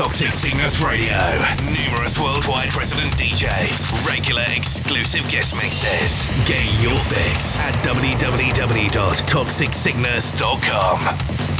Toxic Sickness Radio. Numerous worldwide resident DJs. Regular exclusive guest mixes. Get your fix at www.toxicsickness.com.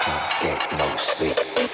can get no sleep.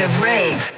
Of rave.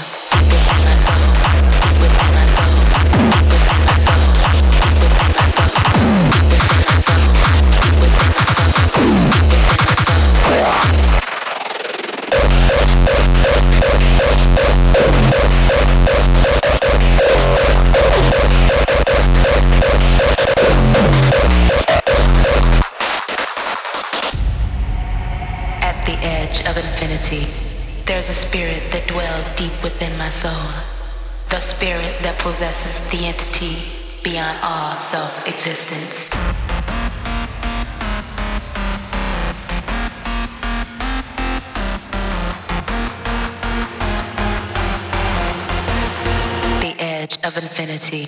deep within my soul, the spirit that possesses the entity beyond all self-existence. The edge of infinity.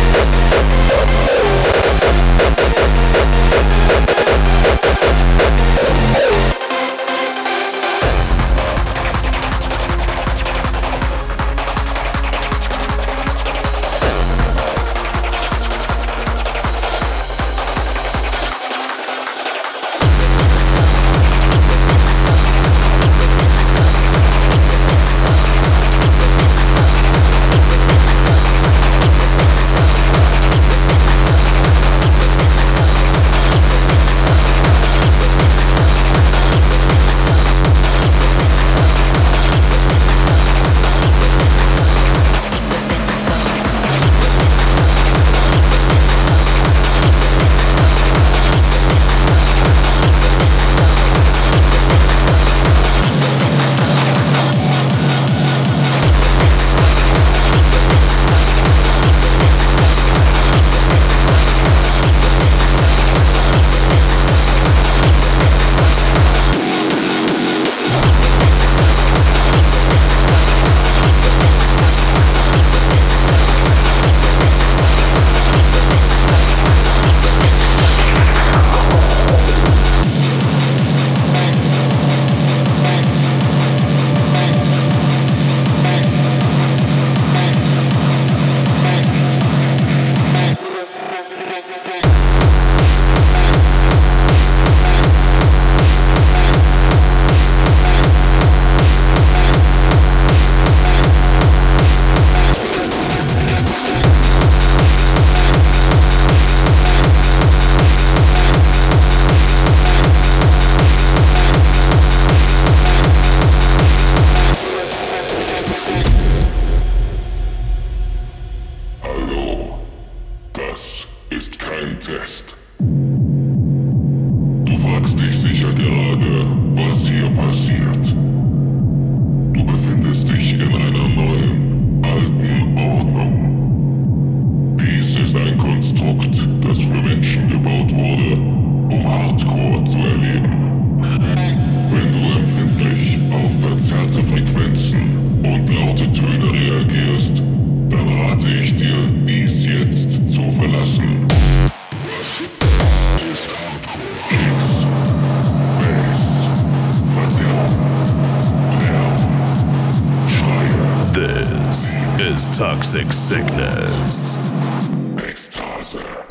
Toxic Sickness. It's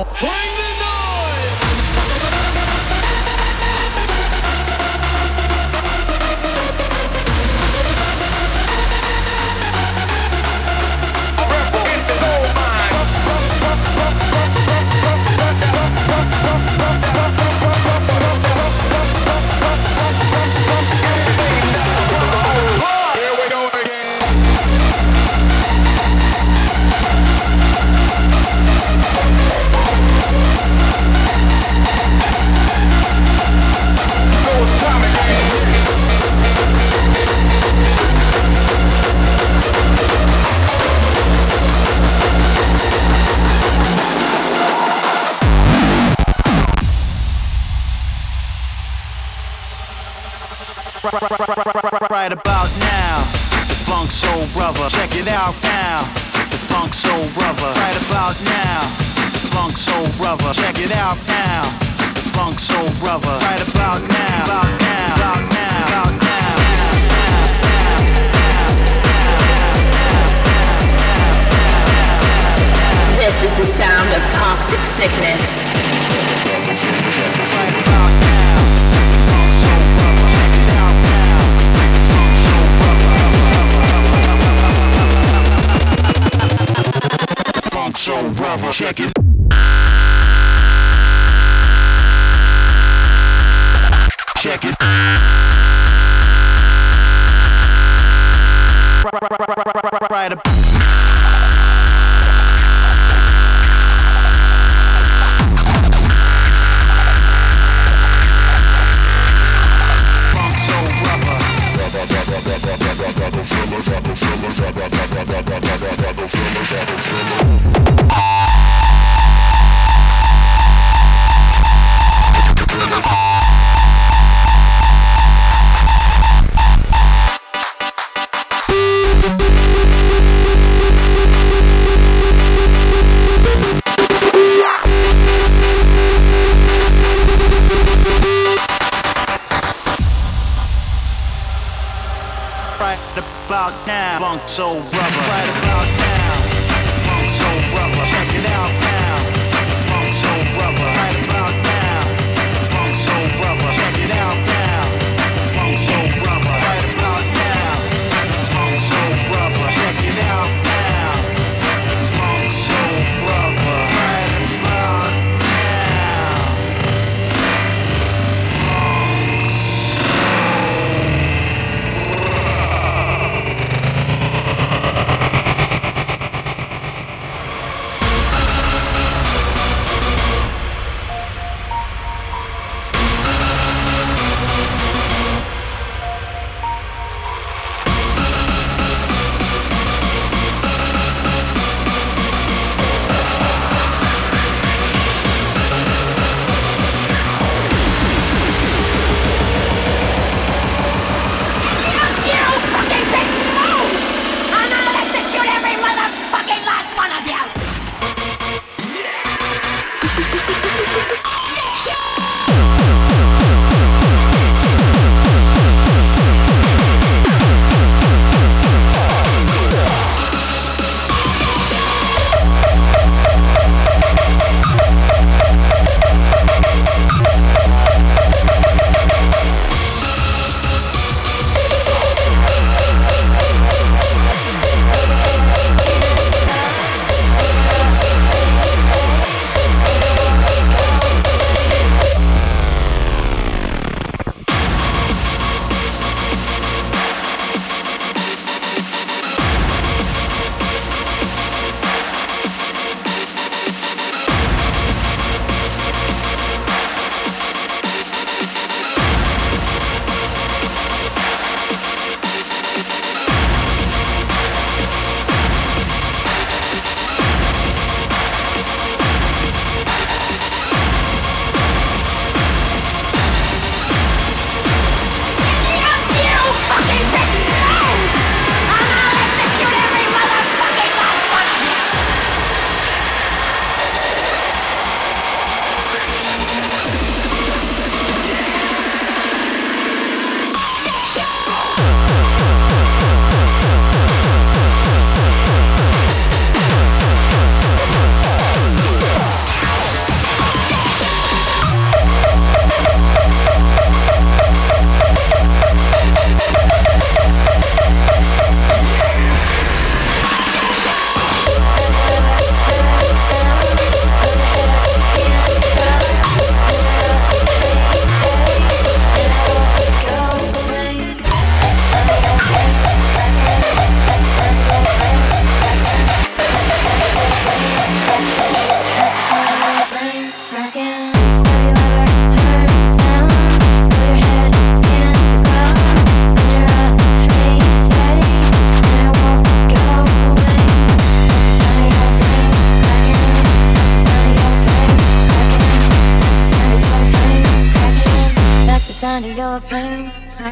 Bring the brother. Check it. Check it. Right, right, soul brother.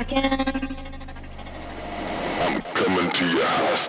again. I'm coming to your house,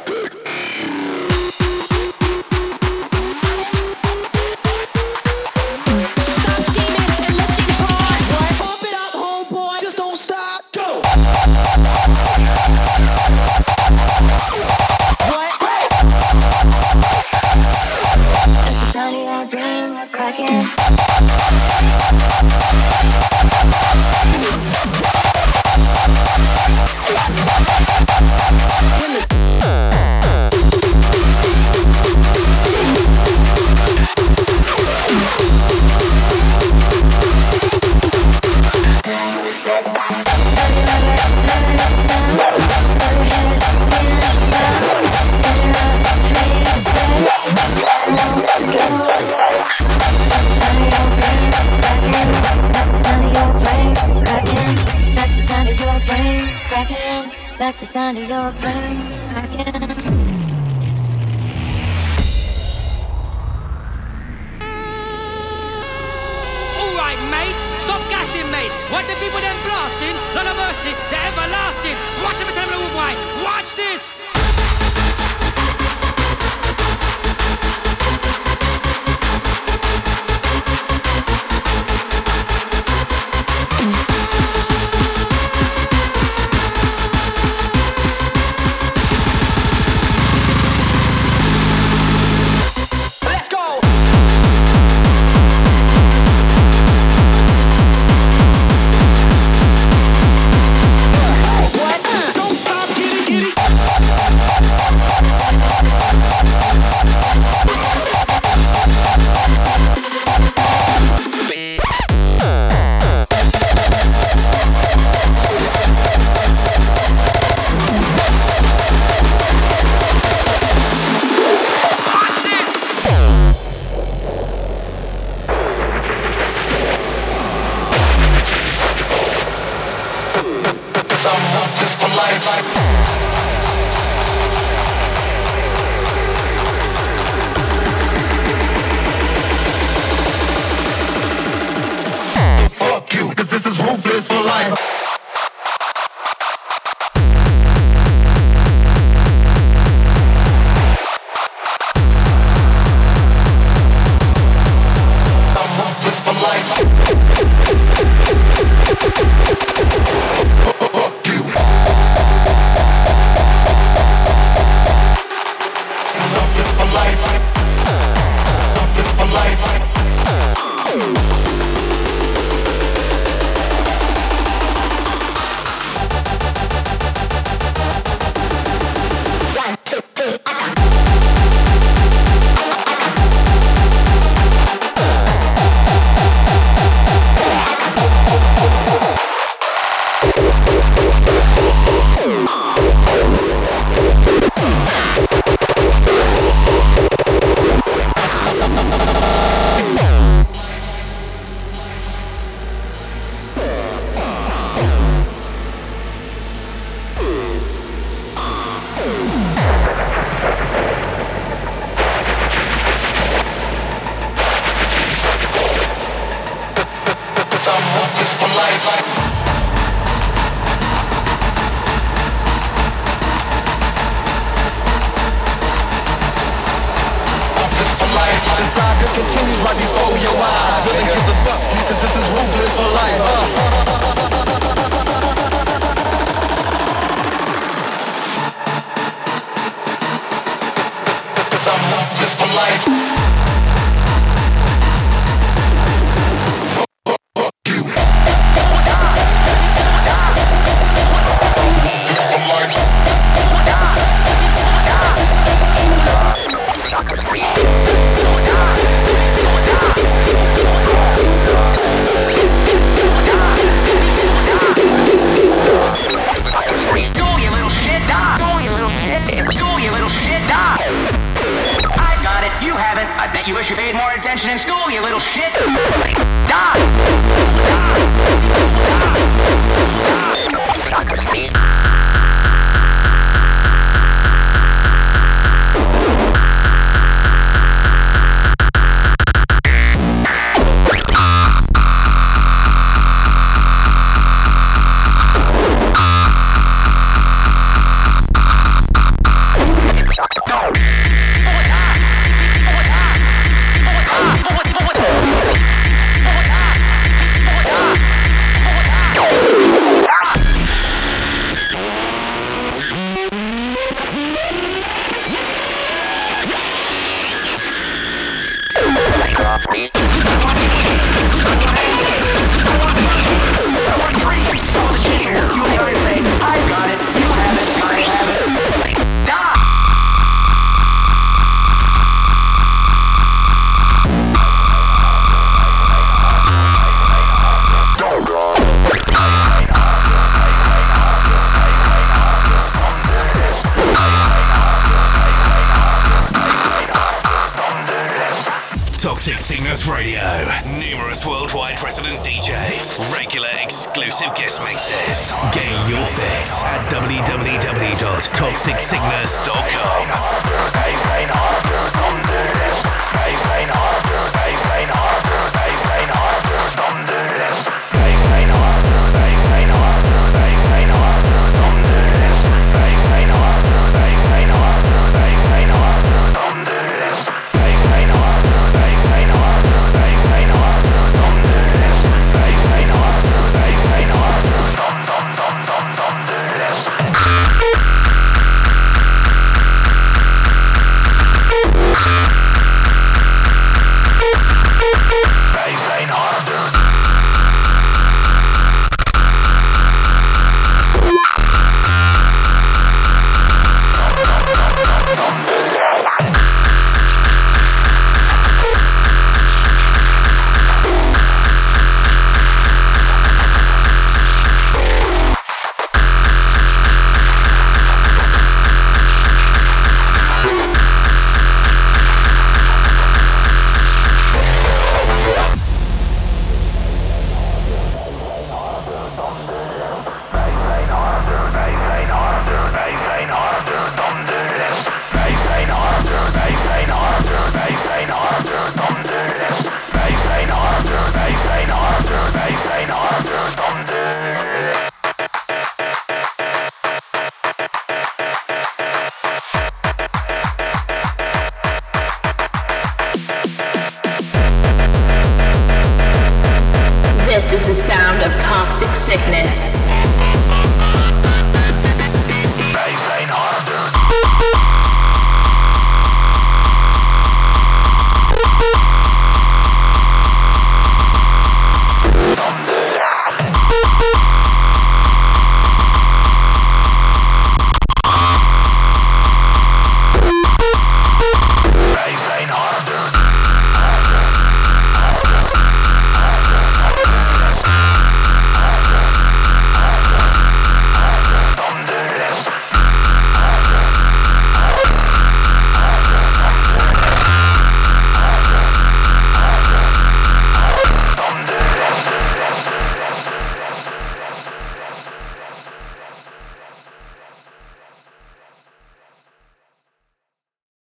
www.toxicsickness.com.